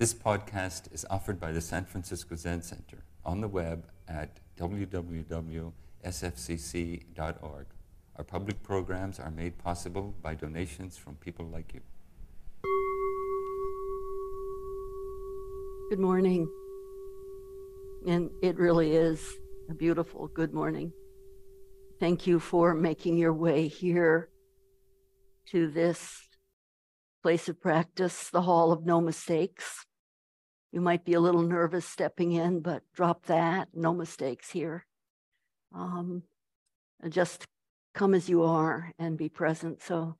This podcast is offered by the San Francisco Zen Center on the web at www.sfzc.org. Our public programs are made possible by donations from people like you. Good morning. And it really is a beautiful good morning. Thank you for making your way here to this place of practice, the Hall of No Mistakes. You might be a little nervous stepping in, but drop that. No mistakes here. Um, just come as you are and be present. So,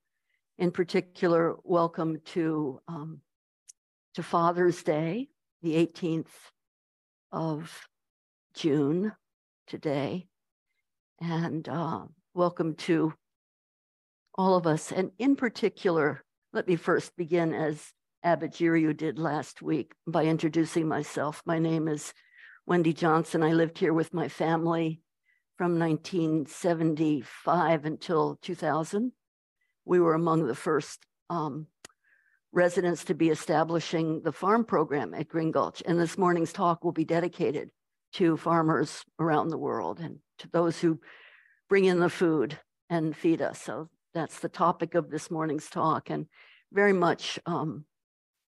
in particular, welcome to um, to Father's Day, the 18th of June today, and uh, welcome to all of us. And in particular, let me first begin as Abbot Jiryu did last week by introducing myself. My name is Wendy Johnson. I lived here with my family from 1975 until 2000. We were among the first um, residents to be establishing the farm program at Green Gulch. And this morning's talk will be dedicated to farmers around the world and to those who bring in the food and feed us. So that's the topic of this morning's talk and very much um,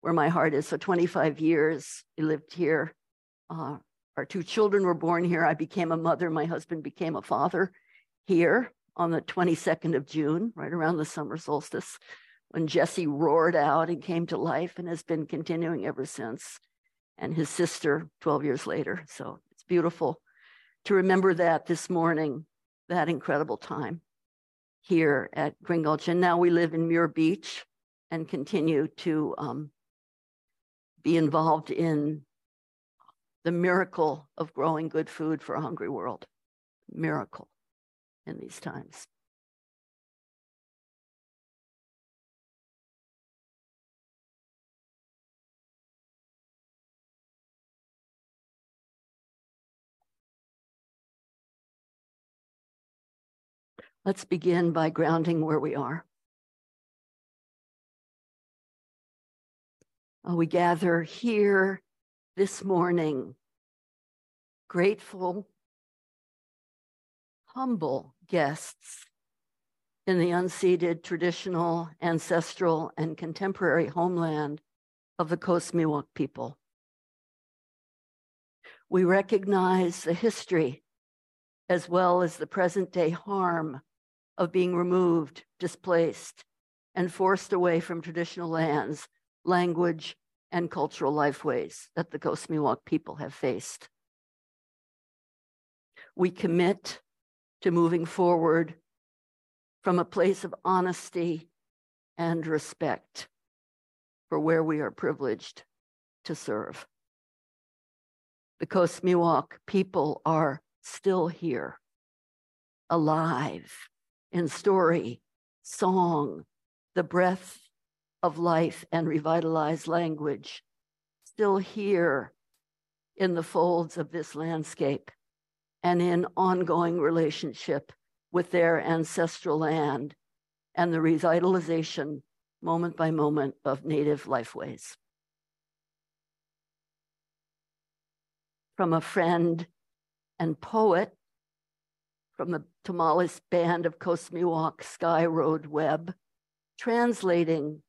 where my heart is. So 25 years, we lived here. Uh, our two children were born here. I became a mother. My husband became a father here on the 22nd of June, right around the summer solstice, when Jesse roared out and came to life and has been continuing ever since. And his sister 12 years later. So it's beautiful to remember that this morning, that incredible time here at Green Gulch. And now we live in Muir Beach and continue to um, be involved in the miracle of growing good food for a hungry world. Miracle in these times. Let's begin by grounding where we are. Uh, we gather here this morning, grateful, humble guests in the unceded, traditional, ancestral, and contemporary homeland of the Coast Miwok people. We recognize the history as well as the present day harm of being removed, displaced, and forced away from traditional lands language, and cultural lifeways that the Coast Miwok people have faced. We commit to moving forward from a place of honesty and respect for where we are privileged to serve. The Coast Miwok people are still here, alive in story, song, the breath of life and revitalized language still here in the folds of this landscape and in ongoing relationship with their ancestral land and the revitalization moment by moment of native lifeways. From a friend and poet from the Tomales Band of Coast Miwok Sky Road Webb, translating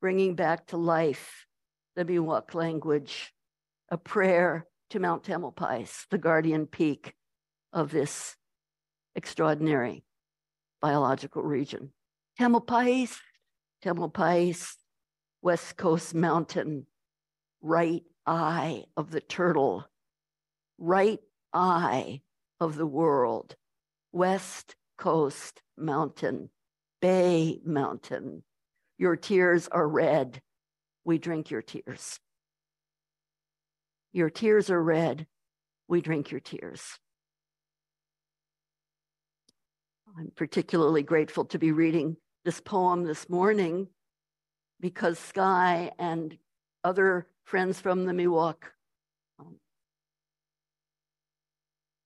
bringing back to life the Miwok language, a prayer to Mount Tamalpais, the guardian peak of this extraordinary biological region. Tamalpais, Tamalpais, West Coast Mountain, right eye of the turtle, right eye of the world, West Coast Mountain, Bay Mountain, your tears are red. We drink your tears. Your tears are red. We drink your tears. I'm particularly grateful to be reading this poem this morning because Sky and other friends from the Miwok um,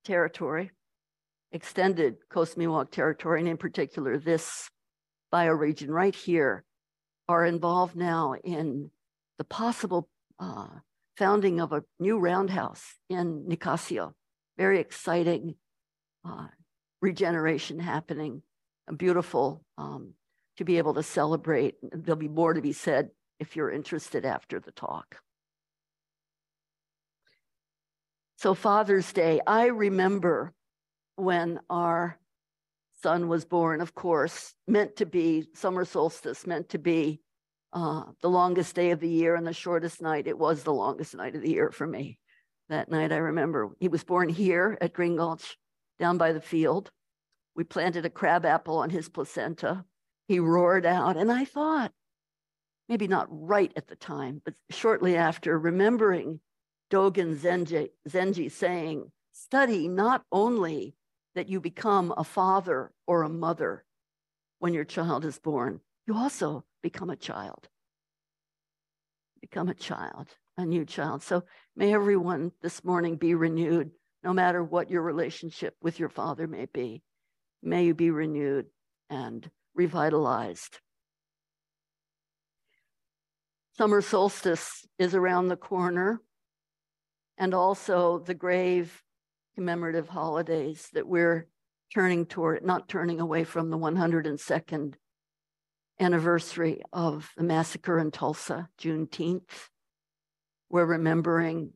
territory, extended Coast Miwok territory, and in particular this bioregion right here, are involved now in the possible uh, founding of a new roundhouse in Nicasio. Very exciting uh, regeneration happening, beautiful um, to be able to celebrate. There'll be more to be said if you're interested after the talk. So, Father's Day, I remember when our son was born, of course, meant to be summer solstice, meant to be uh, the longest day of the year and the shortest night. It was the longest night of the year for me. That night, I remember he was born here at Green Gulch, down by the field. We planted a crab apple on his placenta. He roared out, and I thought, maybe not right at the time, but shortly after, remembering Dogen Zenji, Zenji saying, study not only that you become a father or a mother when your child is born, you also become a child. Become a child, a new child. So may everyone this morning be renewed, no matter what your relationship with your father may be. May you be renewed and revitalized. Summer solstice is around the corner, and also the grave commemorative holidays that we're turning toward, not turning away from the 102nd anniversary of the massacre in Tulsa, Juneteenth. We're remembering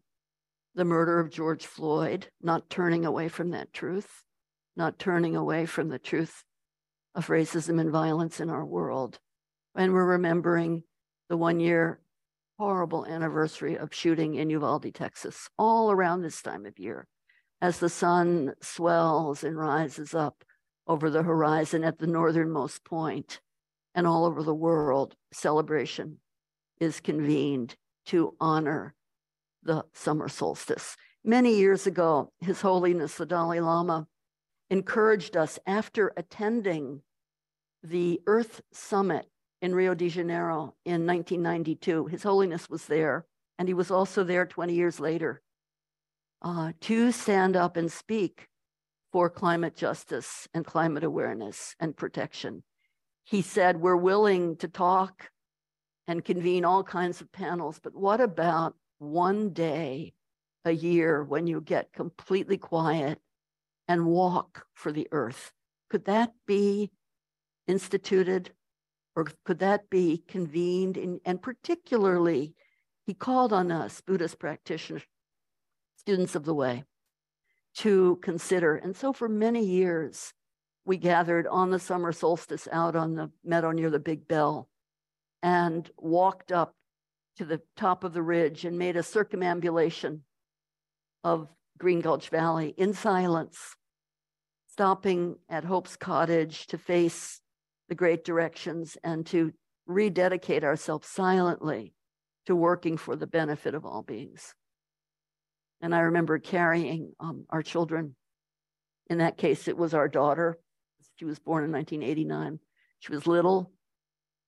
the murder of George Floyd, not turning away from that truth, not turning away from the truth of racism and violence in our world. And we're remembering the one year horrible anniversary of shooting in Uvalde, Texas, all around this time of year, as the sun swells and rises up over the horizon at the northernmost point and all over the world, celebration is convened to honor the summer solstice. Many years ago, His Holiness the Dalai Lama encouraged us after attending the Earth Summit in Rio de Janeiro in 1992. His Holiness was there, and he was also there 20 years later uh, to stand up and speak for climate justice and climate awareness and protection. He said, We're willing to talk and convene all kinds of panels, but what about one day a year when you get completely quiet and walk for the earth? Could that be instituted or could that be convened? In, and particularly, he called on us, Buddhist practitioners, students of the way, to consider. And so for many years, we gathered on the summer solstice out on the meadow near the Big Bell and walked up to the top of the ridge and made a circumambulation of Green Gulch Valley in silence, stopping at Hope's Cottage to face the great directions and to rededicate ourselves silently to working for the benefit of all beings. And I remember carrying um, our children. In that case, it was our daughter. She was born in 1989. She was little.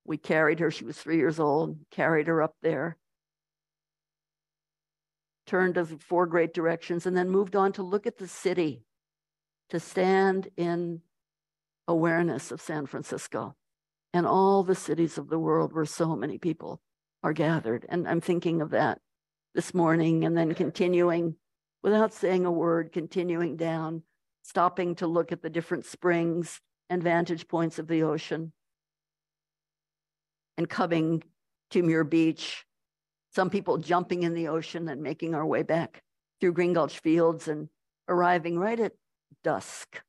We carried her. She was three years old, carried her up there, turned to four great directions, and then moved on to look at the city, to stand in awareness of San Francisco and all the cities of the world where so many people are gathered. And I'm thinking of that this morning and then continuing without saying a word, continuing down, stopping to look at the different springs and vantage points of the ocean, and coming to Muir Beach. Some people jumping in the ocean and making our way back through Green Gulch Fields and arriving right at dusk.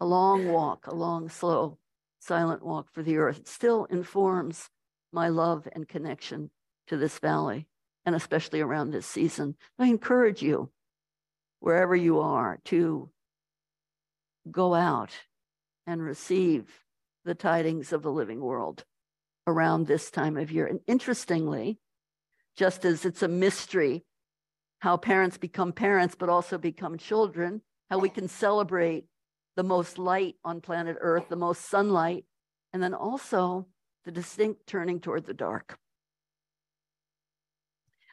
A long walk, a long, slow, silent walk for the earth. It still informs my love and connection to this valley and especially around this season. I encourage you, wherever you are, to go out and receive the tidings of the living world around this time of year. And interestingly, just as it's a mystery how parents become parents, but also become children, how we can celebrate the most light on planet Earth, the most sunlight, and then also the distinct turning toward the dark.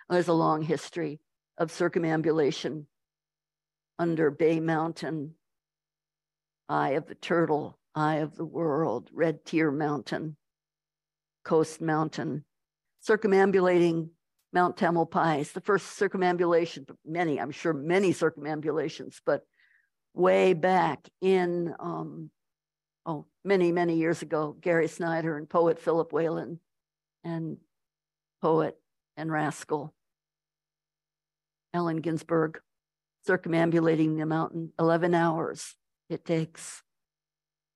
There's a long history of circumambulation under Bay Mountain, Eye of the Turtle, Eye of the World, Red Tear Mountain, Coast Mountain, circumambulating Mount Tamalpais, the first circumambulation, many, I'm sure many circumambulations, but way back in, um, oh, many, many years ago, Gary Snyder and poet Philip Whalen and poet and rascal Allen Ginsberg circumambulating the mountain 11 hours it takes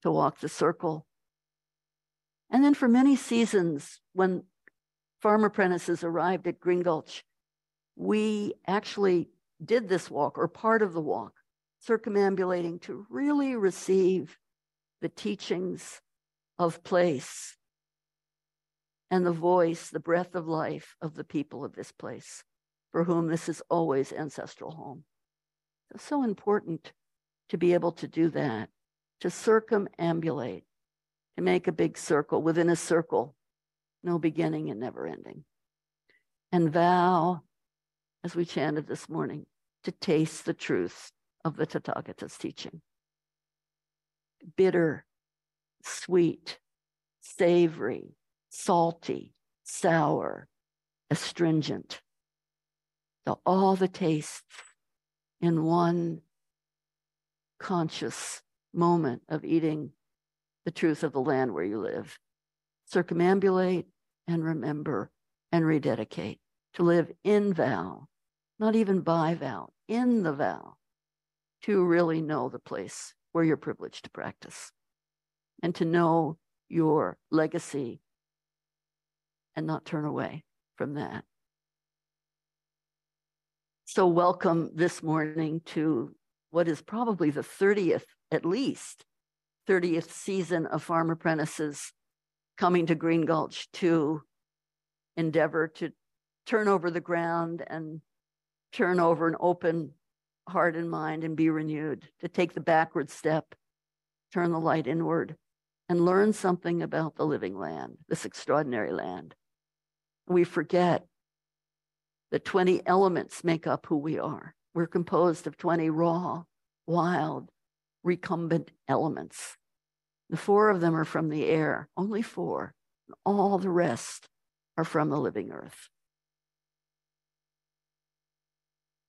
to walk the circle. And then for many seasons, when farm apprentices arrived at Green Gulch, we actually did this walk or part of the walk, circumambulating to really receive the teachings of place and the voice, the breath of life of the people of this place, for whom this is always ancestral home. It's so important to be able to do that, to circumambulate, to make a big circle within a circle, no beginning and never ending. And vow, as we chanted this morning, to taste the truth of the Tathagata's teaching. Bitter, sweet, savory, salty, sour, astringent. The, all the tastes in one conscious moment of eating the truth of the land where you live. Circumambulate and remember and rededicate to live in vow, not even by vow, in the vow, to really know the place where you're privileged to practice and to know your legacy and not turn away from that. So, welcome this morning to what is probably the 30th, at least 30th season of Farm Apprentices coming to Green Gulch to endeavor to turn over the ground and turn over an open heart and mind and be renewed, to take the backward step, turn the light inward, and learn something about the living land, this extraordinary land. We forget that 20 elements make up who we are. We're composed of 20 raw, wild, recumbent elements. The four of them are from the air, only four. All the rest are from the living earth.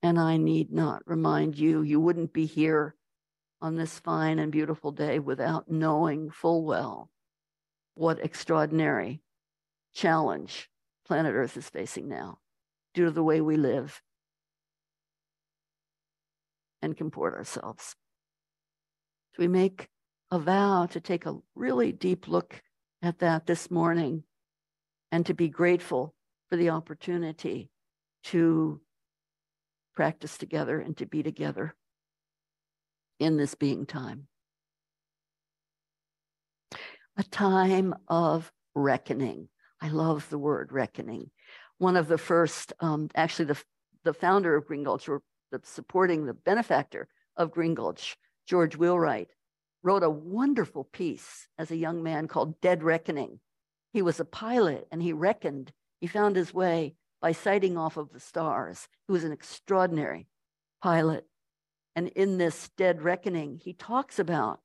And I need not remind you, you wouldn't be here on this fine and beautiful day without knowing full well what extraordinary challenge planet Earth is facing now due to the way we live and comport ourselves. So we make a vow to take a really deep look at that this morning and to be grateful for the opportunity to practice together and to be together in this being time. A time of reckoning. I love the word reckoning one of the first, um, actually the, the founder of Green Gulch, or the supporting the benefactor of Green Gulch, George Wheelwright, wrote a wonderful piece as a young man called Dead Reckoning. He was a pilot and he reckoned, he found his way by sighting off of the stars. He was an extraordinary pilot. And in this Dead Reckoning, he talks about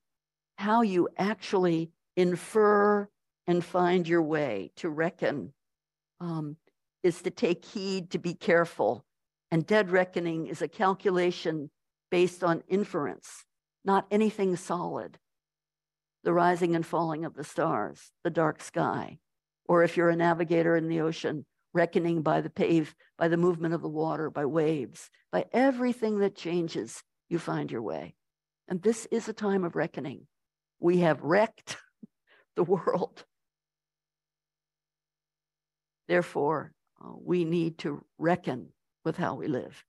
how you actually infer and find your way to reckon um, is to take heed, to be careful. And dead reckoning is a calculation based on inference, not anything solid. The rising and falling of the stars, the dark sky, or if you're a navigator in the ocean, reckoning by the pave, by the movement of the water, by waves, by everything that changes, you find your way. And this is a time of reckoning. We have wrecked the world. Therefore, uh, we need to reckon with how we live.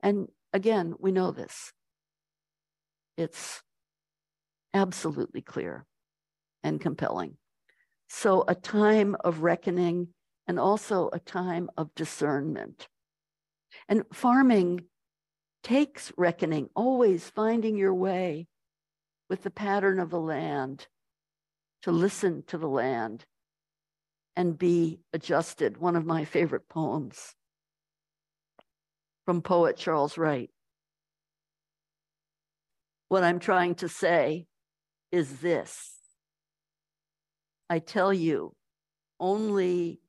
And again, we know this. It's absolutely clear and compelling. So, a time of reckoning and also a time of discernment. And farming takes reckoning, always finding your way with the pattern of the land, to listen to the land, and be adjusted. One of my favorite poems from poet Charles Wright. What I'm trying to say is this I tell you, only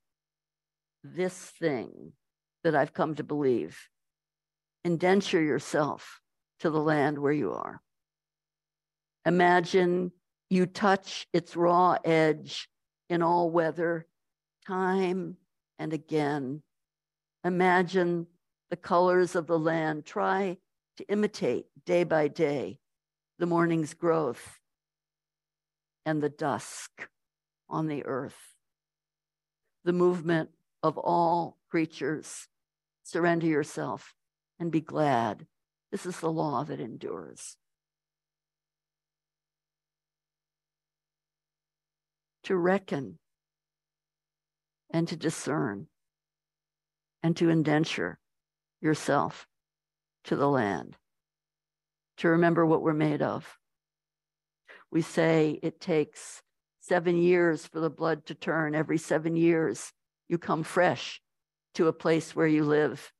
this thing that I've come to believe. Indenture yourself to the land where you are. Imagine you touch its raw edge in all weather, time and again. Imagine the colors of the land. Try to imitate day by day the morning's growth and the dusk on the earth, the movement of all creatures. Surrender yourself and be glad. This is the law that endures. To reckon and to discern and to indenture yourself to the land, to remember what we're made of. We say it takes seven years for the blood to turn. Every seven years, you come fresh to a place where you live,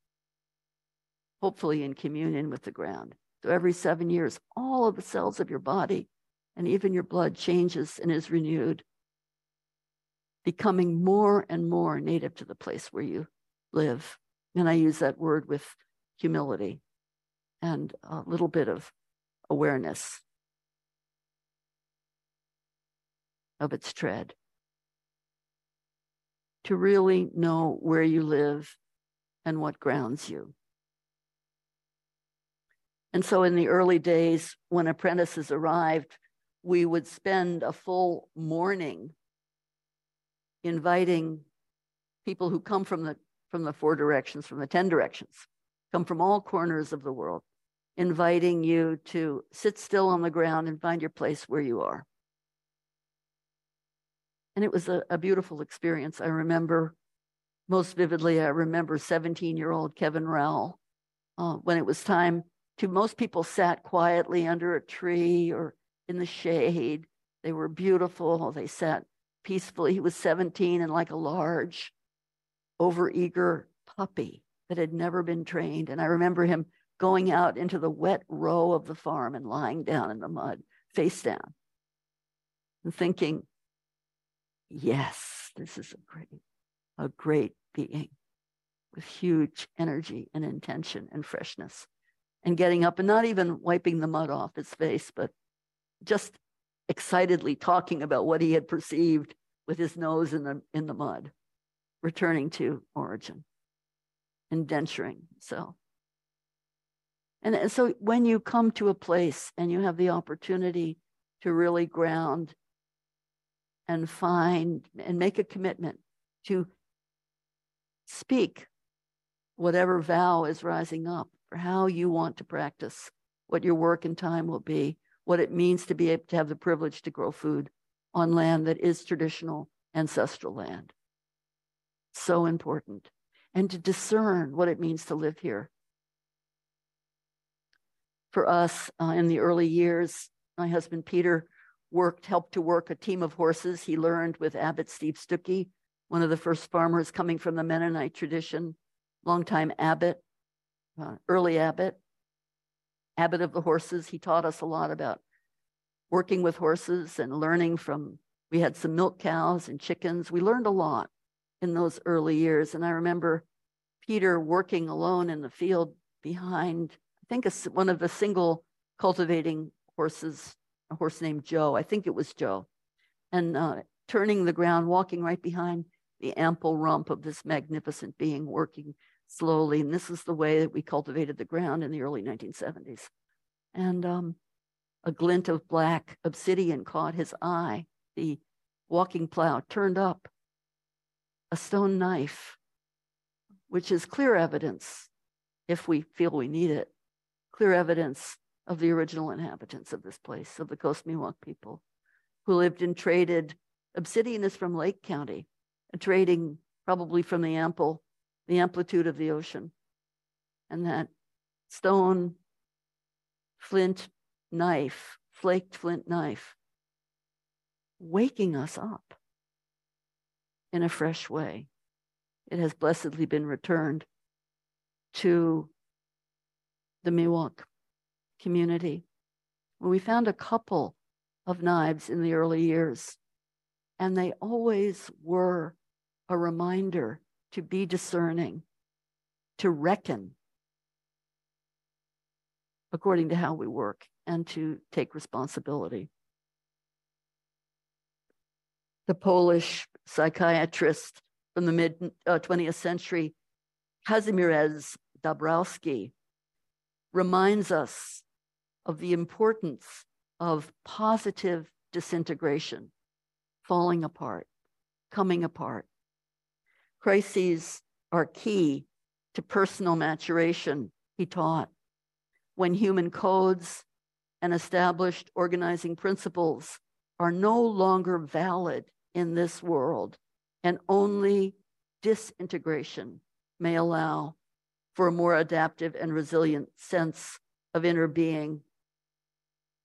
hopefully in communion with the ground. So every seven years, all of the cells of your body and even your blood changes and is renewed, becoming more and more native to the place where you live. And I use that word with humility and a little bit of awareness of its tread. To really know where you live and what grounds you. And so in the early days, when apprentices arrived, we would spend a full morning inviting people who come from the from the four directions, from the 10 directions, come from all corners of the world, inviting you to sit still on the ground and find your place where you are. And it was a, a beautiful experience. I remember most vividly, I remember 17 year old Kevin Rowell uh, when it was time to, most people sat quietly under a tree or in the shade. They were beautiful. They sat peacefully. He was 17 and like a large, overeager puppy that had never been trained. And I remember him going out into the wet row of the farm and lying down in the mud, face down, and thinking, yes, this is a great, a great being with huge energy and intention and freshness. And getting up and not even wiping the mud off his face, but just excitedly talking about what he had perceived with his nose in the in the mud, returning to origin, indenturing so. And, and so when you come to a place and you have the opportunity to really ground and find and make a commitment to speak whatever vow is rising up for how you want to practice, what your work and time will be, what it means to be able to have the privilege to grow food on land that is traditional ancestral land. So important. And to discern what it means to live here. For us uh, in the early years, my husband Peter worked, helped to work a team of horses. He learned with Abbot Steve Stücky, one of the first farmers coming from the Mennonite tradition, longtime abbot, uh, early abbot, abbot of the horses. He taught us a lot about working with horses and learning from, we had some milk cows and chickens. We learned a lot in those early years. And I remember Peter working alone in the field behind, I think, a, one of the single cultivating horses a horse named Joe. I think it was Joe. And uh, turning the ground, walking right behind the ample rump of this magnificent being, working slowly. And this is the way that we cultivated the ground in the early 1970s. And um, a glint of black obsidian caught his eye. The walking plow turned up a stone knife, which is clear evidence, if we feel we need it, clear evidence of the original inhabitants of this place, of the Coast Miwok people who lived and traded. Obsidian is from Lake County, trading probably from the ample, the amplitude of the ocean. And that stone flint knife, flaked flint knife, waking us up in a fresh way. It has blessedly been returned to the Miwok community. We found a couple of knives in the early years, and they always were a reminder to be discerning, to reckon according to how we work, and to take responsibility. The Polish psychiatrist from the mid uh, 20th century, Kazimierz Dabrowski, reminds us of the importance of positive disintegration, falling apart, coming apart. Crises are key to personal maturation, he taught. When human codes and established organizing principles are no longer valid in this world, and only disintegration may allow for a more adaptive and resilient sense of inner being,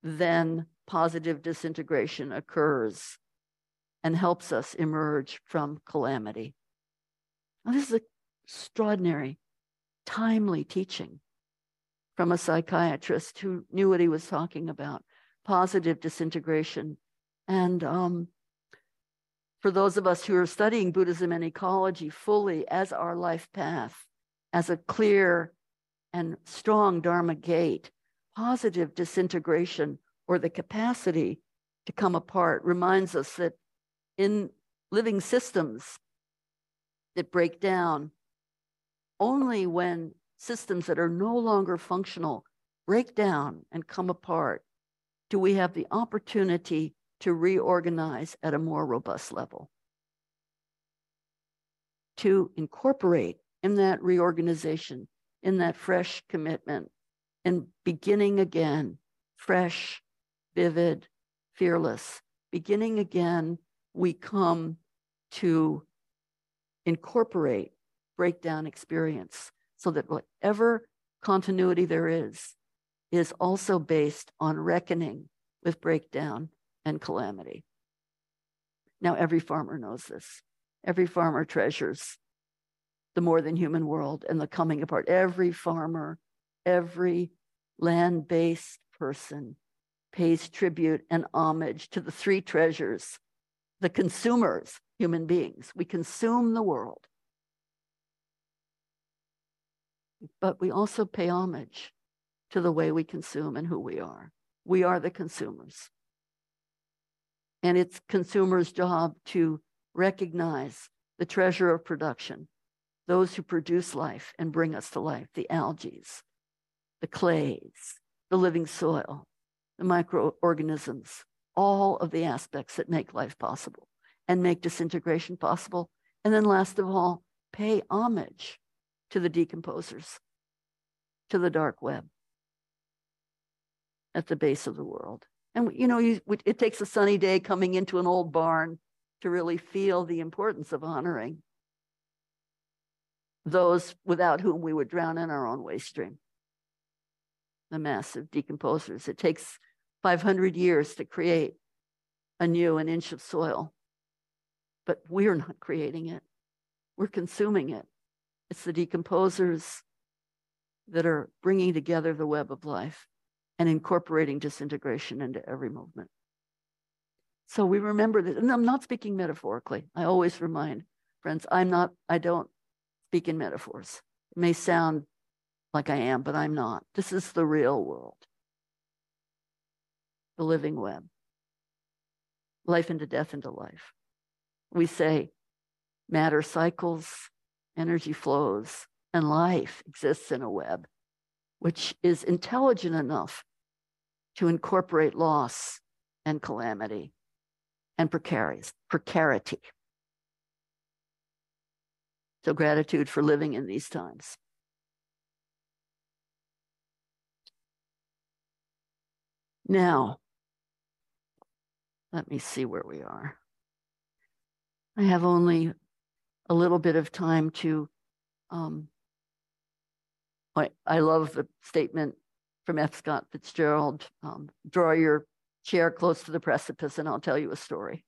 then positive disintegration occurs and helps us emerge from calamity. Now, this is extraordinary, timely teaching from a psychiatrist who knew what he was talking about positive disintegration. And um, for those of us who are studying Buddhism and ecology fully as our life path, as a clear and strong Dharma gate, positive disintegration or the capacity to come apart reminds us that in living systems that break down, only when systems that are no longer functional break down and come apart do we have the opportunity to reorganize at a more robust level. To incorporate in that reorganization, in that fresh commitment, and beginning again, fresh, vivid, fearless. Beginning again, we come to incorporate breakdown experience so that whatever continuity there is, is also based on reckoning with breakdown and calamity. Now, every farmer knows this. Every farmer treasures the more than human world and the coming apart. Every farmer, every land based person pays tribute and homage to the three treasures the consumers, human beings. We consume the world. But we also pay homage to the way we consume and who we are. We are the consumers. And it's consumers' job to recognize the treasure of production those who produce life and bring us to life the algae, the clays, the living soil, the microorganisms, all of the aspects that make life possible and make disintegration possible. And then, last of all, pay homage to the decomposers, to the dark web at the base of the world. And, you know, you, it takes a sunny day coming into an old barn to really feel the importance of honoring those without whom we would drown in our own waste stream. The massive decomposers. It takes 500 years to create a new an inch of soil, but we're not creating it. We're consuming it. It's the decomposers that are bringing together the web of life and incorporating disintegration into every movement. So we remember that, and I'm not speaking metaphorically. I always remind friends, I'm not, I don't speak in metaphors. It may sound like I am, but I'm not. This is the real world, the living web, life into death into life. We say matter cycles, energy flows, and life exists in a web which is intelligent enough to incorporate loss and calamity and precarious, precarity. So, gratitude for living in these times. Now, let me see where we are. I have only a little bit of time to. Um, I, I love the statement from F. Scott Fitzgerald um, draw your chair close to the precipice and I'll tell you a story.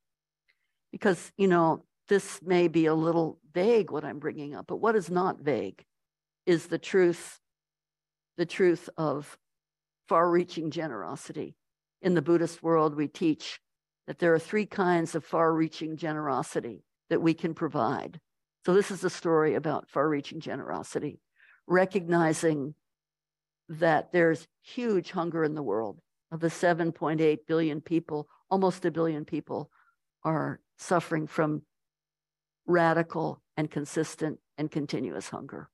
Because, you know, this may be a little vague what I'm bringing up, but what is not vague is the truth, the truth of far reaching generosity. In the Buddhist world, we teach that there are three kinds of far reaching generosity that we can provide So this is a story about far-reaching generosity, recognizing that there's huge hunger in the world. Of the 7.8 billion people, almost a billion people are suffering from radical and consistent and continuous hunger.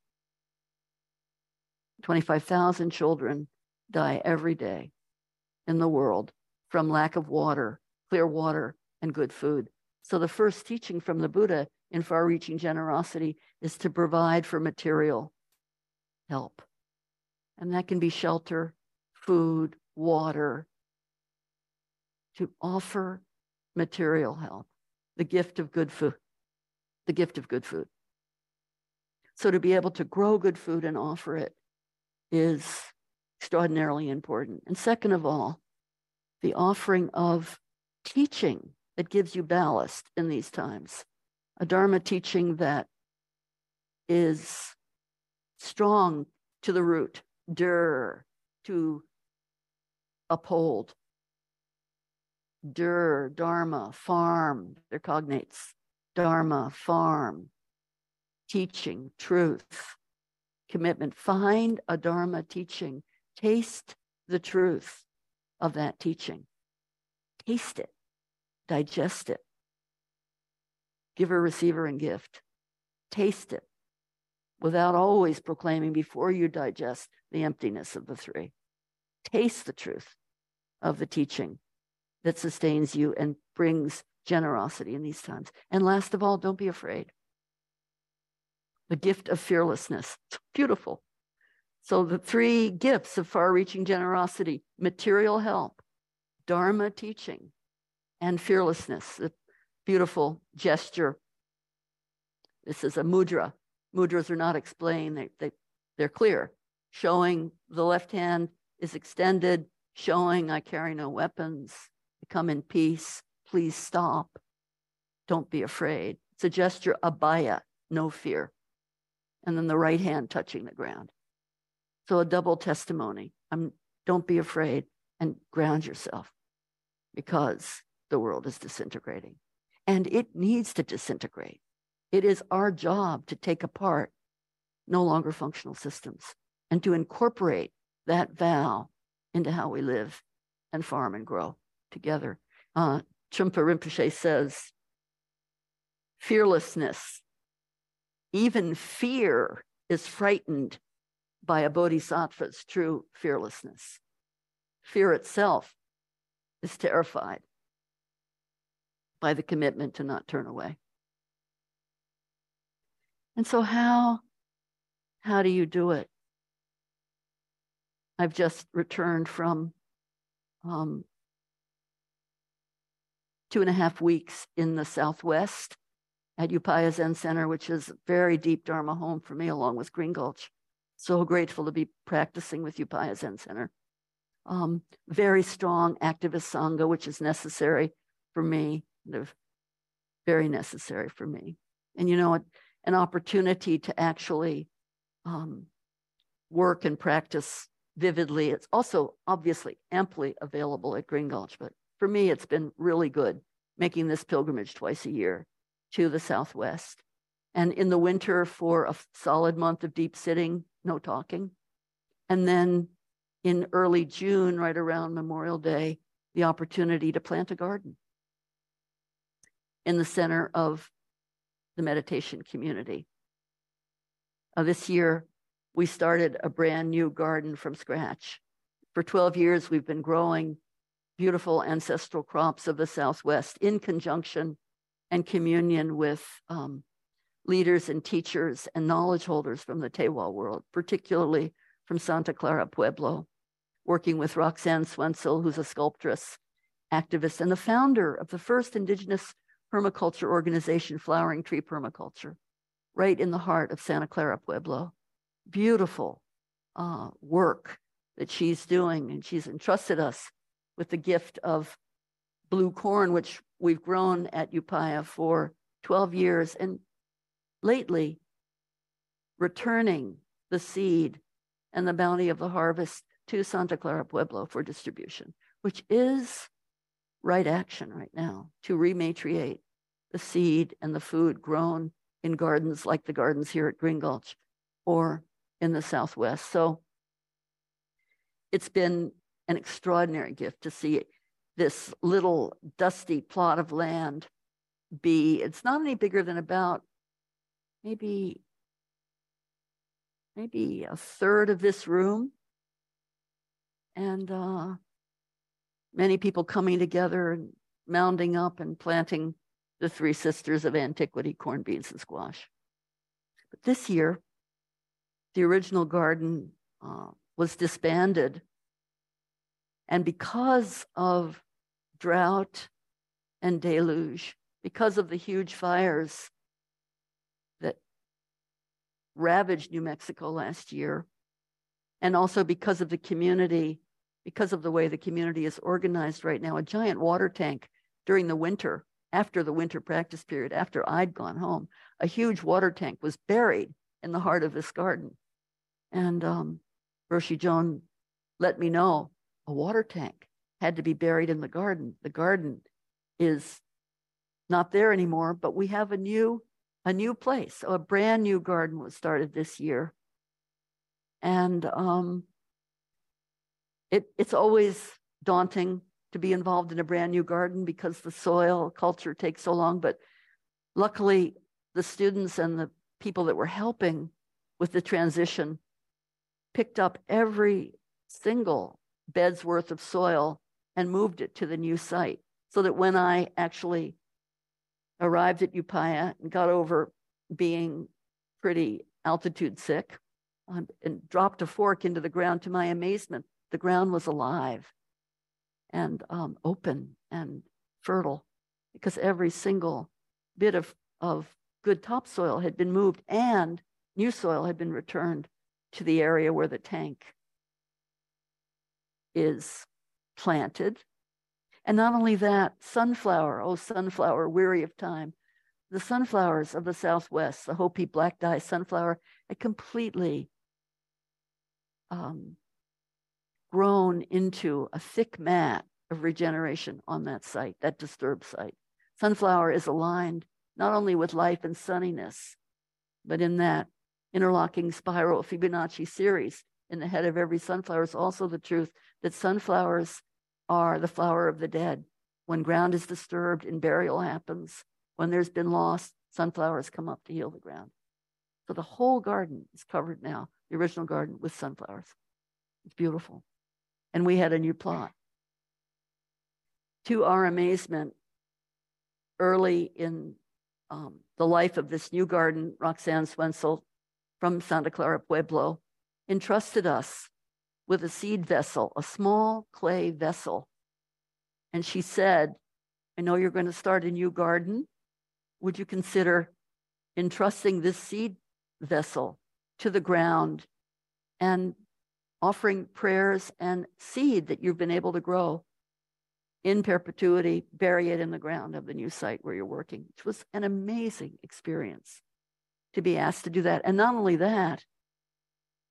25,000 children die every day in the world from lack of water, clear water, and good food. So the first teaching from the Buddha in far reaching generosity is to provide for material help. And that can be shelter, food, water, to offer material help, the gift of good food, the gift of good food. So to be able to grow good food and offer it is extraordinarily important. And second of all, the offering of teaching that gives you ballast in these times, a Dharma teaching that is strong to the root, dur, to uphold. Dur, Dharma, farm, their cognates. Dharma, farm, teaching, truth, commitment. Find a Dharma teaching. Taste the truth of that teaching. Taste it, digest it. Giver, receiver, and gift. Taste it without always proclaiming before you digest the emptiness of the three. Taste the truth of the teaching that sustains you and brings generosity in these times. And last of all, don't be afraid. The gift of fearlessness. It's beautiful. So, the three gifts of far reaching generosity material help, Dharma teaching, and fearlessness, the beautiful gesture. This is a mudra. Mudras are not explained, they, they, they're clear, showing the left hand is extended, showing I carry no weapons, I come in peace, please stop, don't be afraid. It's a gesture, abhaya, no fear. And then the right hand touching the ground. So a double testimony. I'm don't be afraid and ground yourself because the world is disintegrating. And it needs to disintegrate. It is our job to take apart no longer functional systems and to incorporate that vow into how we live and farm and grow together. Uh, Trungpa Rinpoche says, fearlessness, even fear is frightened by a bodhisattva's true fearlessness. Fear itself is terrified by the commitment to not turn away. And so how how do you do it? I've just returned from um, two and a half weeks in the Southwest at Upaya Zen Center, which is a very deep Dharma home for me, along with Green Gulch. So grateful to be practicing with Upaya Zen Center. Um, very strong activist Sangha, which is necessary for me, very necessary for me. And you know, an opportunity to actually um, work and practice vividly. It's also obviously amply available at Green Gulch, but for me, it's been really good making this pilgrimage twice a year to the Southwest. And in the winter, for a solid month of deep sitting, no talking. And then in early June, right around Memorial Day, the opportunity to plant a garden in the center of the meditation community. Uh, this year, we started a brand new garden from scratch. For 12 years, we've been growing beautiful ancestral crops of the Southwest in conjunction and communion with um, leaders and teachers and knowledge holders from the Tewa world, particularly from Santa Clara Pueblo, working with Roxanne Swentzell, who's a sculptress, activist, and the founder of the first indigenous permaculture organization, Flowering Tree Permaculture, right in the heart of Santa Clara Pueblo beautiful uh, work that she's doing. And she's entrusted us with the gift of blue corn, which we've grown at Upaya for 12 years. And lately, returning the seed and the bounty of the harvest to Santa Clara Pueblo for distribution, which is right action right now to rematriate the seed and the food grown in gardens like the gardens here at Green Gulch or in the Southwest. So it's been an extraordinary gift to see this little dusty plot of land be, it's not any bigger than about maybe maybe a third of this room. And uh, many people coming together and mounding up and planting the three sisters of antiquity, corn, beans, and squash. But this year, the original garden uh, was disbanded. And because of drought and deluge, because of the huge fires that ravaged New Mexico last year, and also because of the community, because of the way the community is organized right now, a giant water tank during the winter, after the winter practice period, after I'd gone home, a huge water tank was buried in the heart of this garden. And um, Roshi Joan let me know a water tank had to be buried in the garden. The garden is not there anymore, but we have a new a new place. So a brand new garden was started this year. And um, it, it's always daunting to be involved in a brand new garden because the soil culture takes so long. But luckily, the students and the people that were helping with the transition picked up every single bed's worth of soil and moved it to the new site so that when I actually arrived at Upaya and got over being pretty altitude sick um, and dropped a fork into the ground. To my amazement, the ground was alive and um, open and fertile because every single bit of, of good topsoil had been moved and new soil had been returned to the area where the tank is planted and not only that, sunflower, oh, sunflower, weary of time. The sunflowers of the Southwest, the Hopi black dye sunflower, had completely um, grown into a thick mat of regeneration on that site, that disturbed site. Sunflower is aligned not only with life and sunniness, but in that interlocking spiral Fibonacci series in the head of every sunflower is also the truth that sunflowers are the flower of the dead. When ground is disturbed and burial happens, when there's been loss, sunflowers come up to heal the ground. So the whole garden is covered now, the original garden, with sunflowers. It's beautiful. And we had a new plot. To our amazement, early in um, the life of this new garden, Roxanne Swentzell from Santa Clara Pueblo entrusted us with a seed vessel, a small clay vessel. And she said, I know you're going to start a new garden. Would you consider entrusting this seed vessel to the ground and offering prayers and seed that you've been able to grow in perpetuity, bury it in the ground of the new site where you're working, which was an amazing experience to be asked to do that. And not only that,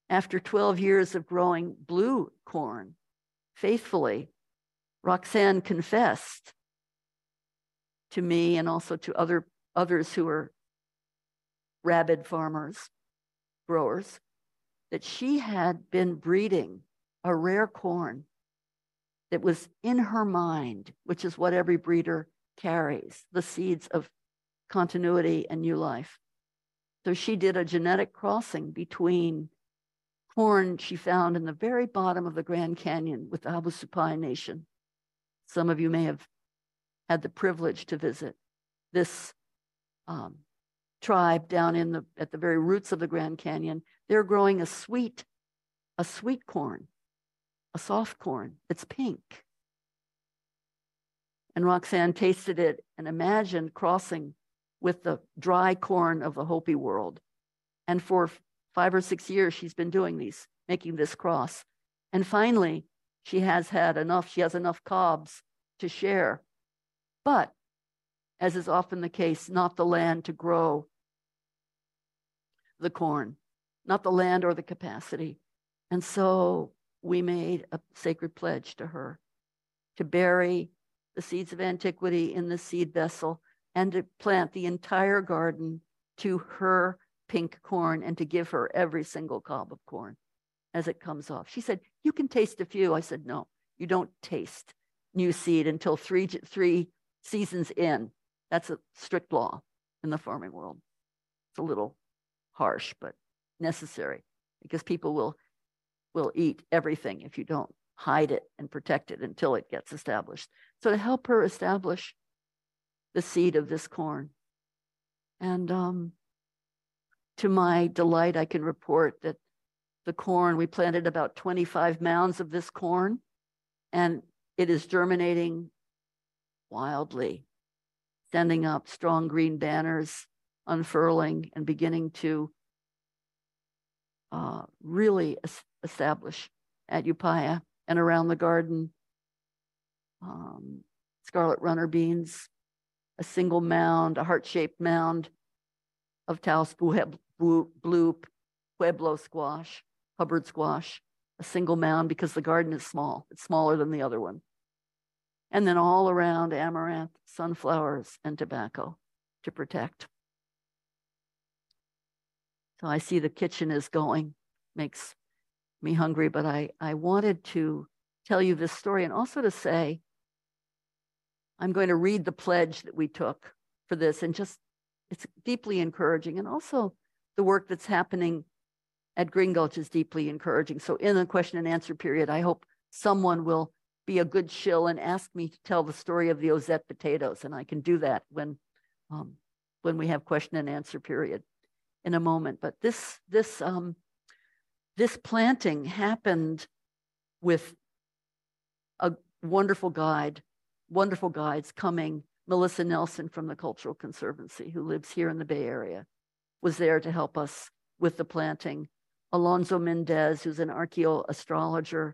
after 12 years of growing blue corn faithfully, Roxanne confessed to me and also to other others who are rabid farmers, growers, that she had been breeding a rare corn that was in her mind, which is what every breeder carries the seeds of continuity and new life. So she did a genetic crossing between corn she found in the very bottom of the Grand Canyon with the Havasupai Nation. Some of you may have had the privilege to visit this um, tribe down in the at the very roots of the Grand Canyon. They're growing a sweet, a sweet corn, a soft corn. It's pink. And Roxanne tasted it and imagined crossing with the dry corn of the Hopi world. And for five or six years she's been doing these, making this cross. And finally, she has had enough, she has enough cobs to share. But, as is often the case, not the land to grow the corn, not the land or the capacity. And so we made a sacred pledge to her to bury the seeds of antiquity in the seed vessel and to plant the entire garden to her pink corn and to give her every single cob of corn as it comes off. She said, You can taste a few. I said, No, you don't taste new seed until three, three seasons in. That's a strict law in the farming world. It's a little harsh, but necessary because people will will eat everything if you don't hide it and protect it until it gets established. So to help her establish the seed of this corn. And um, to my delight, I can report that the corn, we planted about 25 mounds of this corn, and it is germinating wildly, sending up strong green banners, unfurling, and beginning to uh, really es- establish at Upaya and around the garden. Um, scarlet runner beans, a single mound, a heart-shaped mound of Taos blue Pueblo squash, Hubbard squash, a single mound because the garden is small. It's smaller than the other one. And then all around amaranth, sunflowers, and tobacco to protect. So I see the kitchen is going, makes me hungry, but I, I wanted to tell you this story and also to say, I'm going to read the pledge that we took for this and just, it's deeply encouraging. And also the work that's happening at Green Gulch is deeply encouraging. So in the question and answer period, I hope someone will be a good shill and ask me to tell the story of the Ozette potatoes. And I can do that when, um, when we have question and answer period in a moment. But this, this, um, this planting happened with a wonderful guide, wonderful guides coming. Melissa Nelson from the Cultural Conservancy, who lives here in the Bay Area, was there to help us with the planting. Alonzo Mendez, who's an archaeoastrologer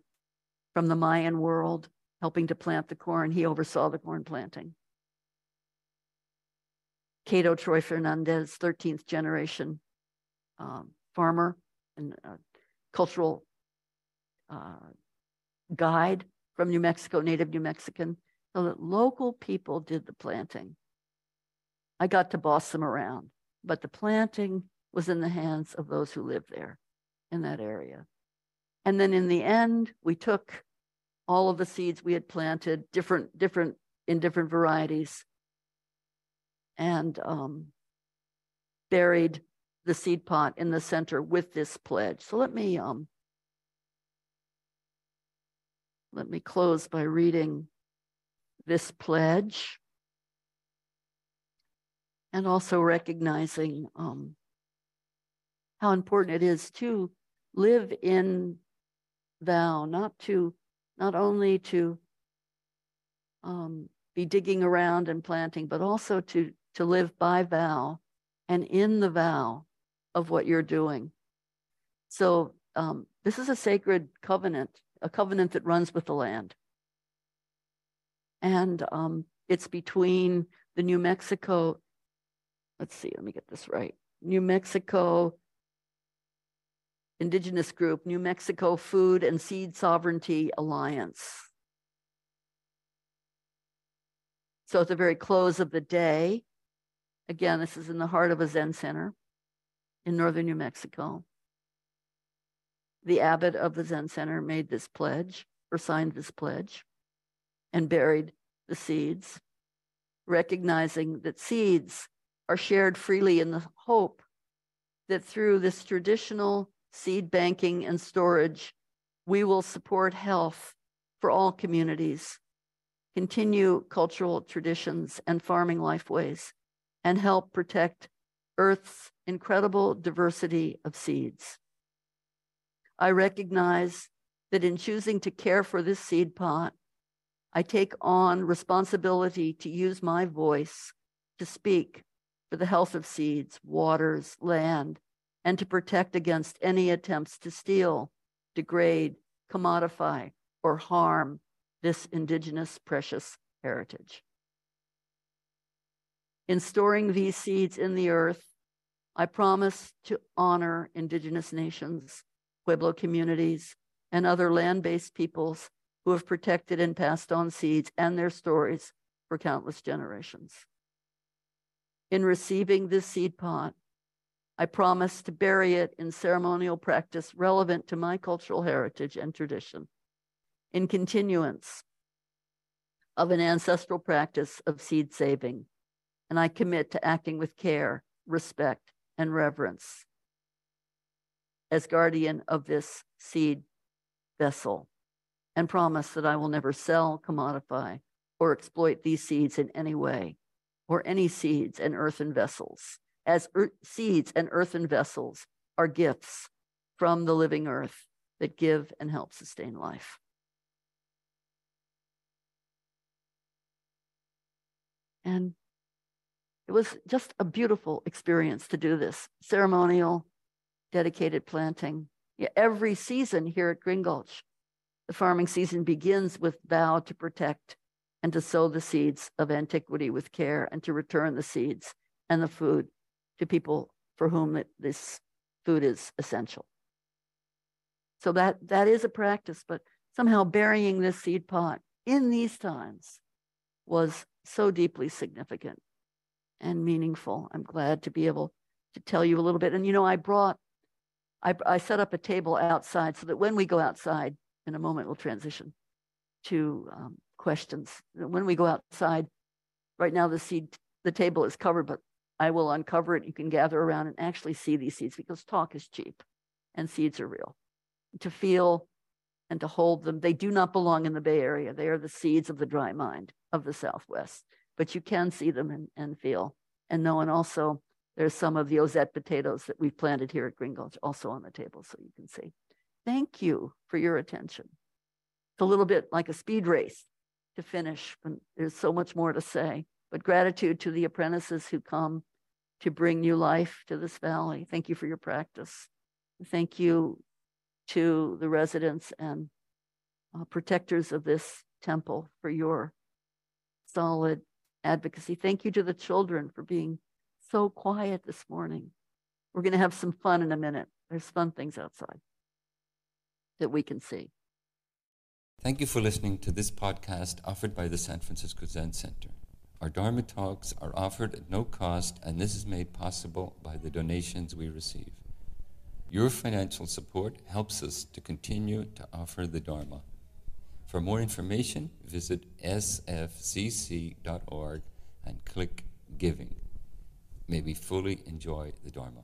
from the Mayan world, helping to plant the corn. He oversaw the corn planting. Cato Troy Fernandez, 13th generation um, farmer and uh, cultural uh, guide from New Mexico, native New Mexican, so that local people did the planting. I got to boss them around, but the planting was in the hands of those who lived there in that area. And then in the end, we took all of the seeds we had planted, different, different, in different varieties, and um, buried the seed pot in the center with this pledge. So let me um, let me close by reading this pledge and also recognizing um, how important it is to live in vow, not to not only to um, be digging around and planting, but also to to live by vow and in the vow of what you're doing. So um, this is a sacred covenant, a covenant that runs with the land. And um, it's between the New Mexico, let's see, let me get this right. New Mexico Indigenous Group, New Mexico Food and Seed Sovereignty Alliance. So at the very close of the day, again, this is in the heart of a Zen center in northern New Mexico. The abbot of the Zen Center made this pledge or signed this pledge and buried the seeds, recognizing that seeds are shared freely in the hope that through this traditional seed banking and storage, we will support health for all communities, continue cultural traditions and farming lifeways, and help protect Earth's incredible diversity of seeds. I recognize that in choosing to care for this seed pot, I take on responsibility to use my voice to speak for the health of seeds, waters, land, and to protect against any attempts to steal, degrade, commodify, or harm this indigenous precious heritage. In storing these seeds in the earth, I promise to honor Indigenous nations, Pueblo communities, and other land based peoples who have protected and passed on seeds and their stories for countless generations. In receiving this seed pot, I promise to bury it in ceremonial practice relevant to my cultural heritage and tradition, in continuance of an ancestral practice of seed saving. And I commit to acting with care, respect, and reverence as guardian of this seed vessel and promise that I will never sell, commodify, or exploit these seeds in any way or any seeds and earthen vessels, as er- seeds and earthen vessels are gifts from the living earth that give and help sustain life. And it was just a beautiful experience to do this ceremonial, dedicated planting. Yeah, every season here at Green Gulch, the farming season begins with vow to protect and to sow the seeds of antiquity with care and to return the seeds and the food to people for whom it, this food is essential. So that that is a practice, but somehow burying this seed pot in these times was so deeply significant and meaningful. I'm glad to be able to tell you a little bit. And you know, I brought, I, I set up a table outside so that when we go outside, in a moment we'll transition to um, questions. When we go outside, right now the seed, the table is covered, but I will uncover it. You can gather around and actually see these seeds because talk is cheap and seeds are real. To feel and to hold them, they do not belong in the Bay Area. They are the seeds of the dry mind of the Southwest, but you can see them and, and feel and know. And also, there's some of the Ozette potatoes that we've planted here at Green Gulch also on the table so you can see. Thank you for your attention. It's a little bit like a speed race to finish. And there's so much more to say, but gratitude to the apprentices who come to bring new life to this valley. Thank you for your practice. Thank you to the residents and uh, protectors of this temple for your solid advocacy. Thank you to the children for being so quiet this morning. We're going to have some fun in a minute. There's fun things outside that we can see. Thank you for listening to this podcast offered by the San Francisco Zen Center. Our Dharma talks are offered at no cost, and this is made possible by the donations we receive. Your financial support helps us to continue to offer the Dharma. For more information, visit sfzc.org and click Giving. May we fully enjoy the Dharma.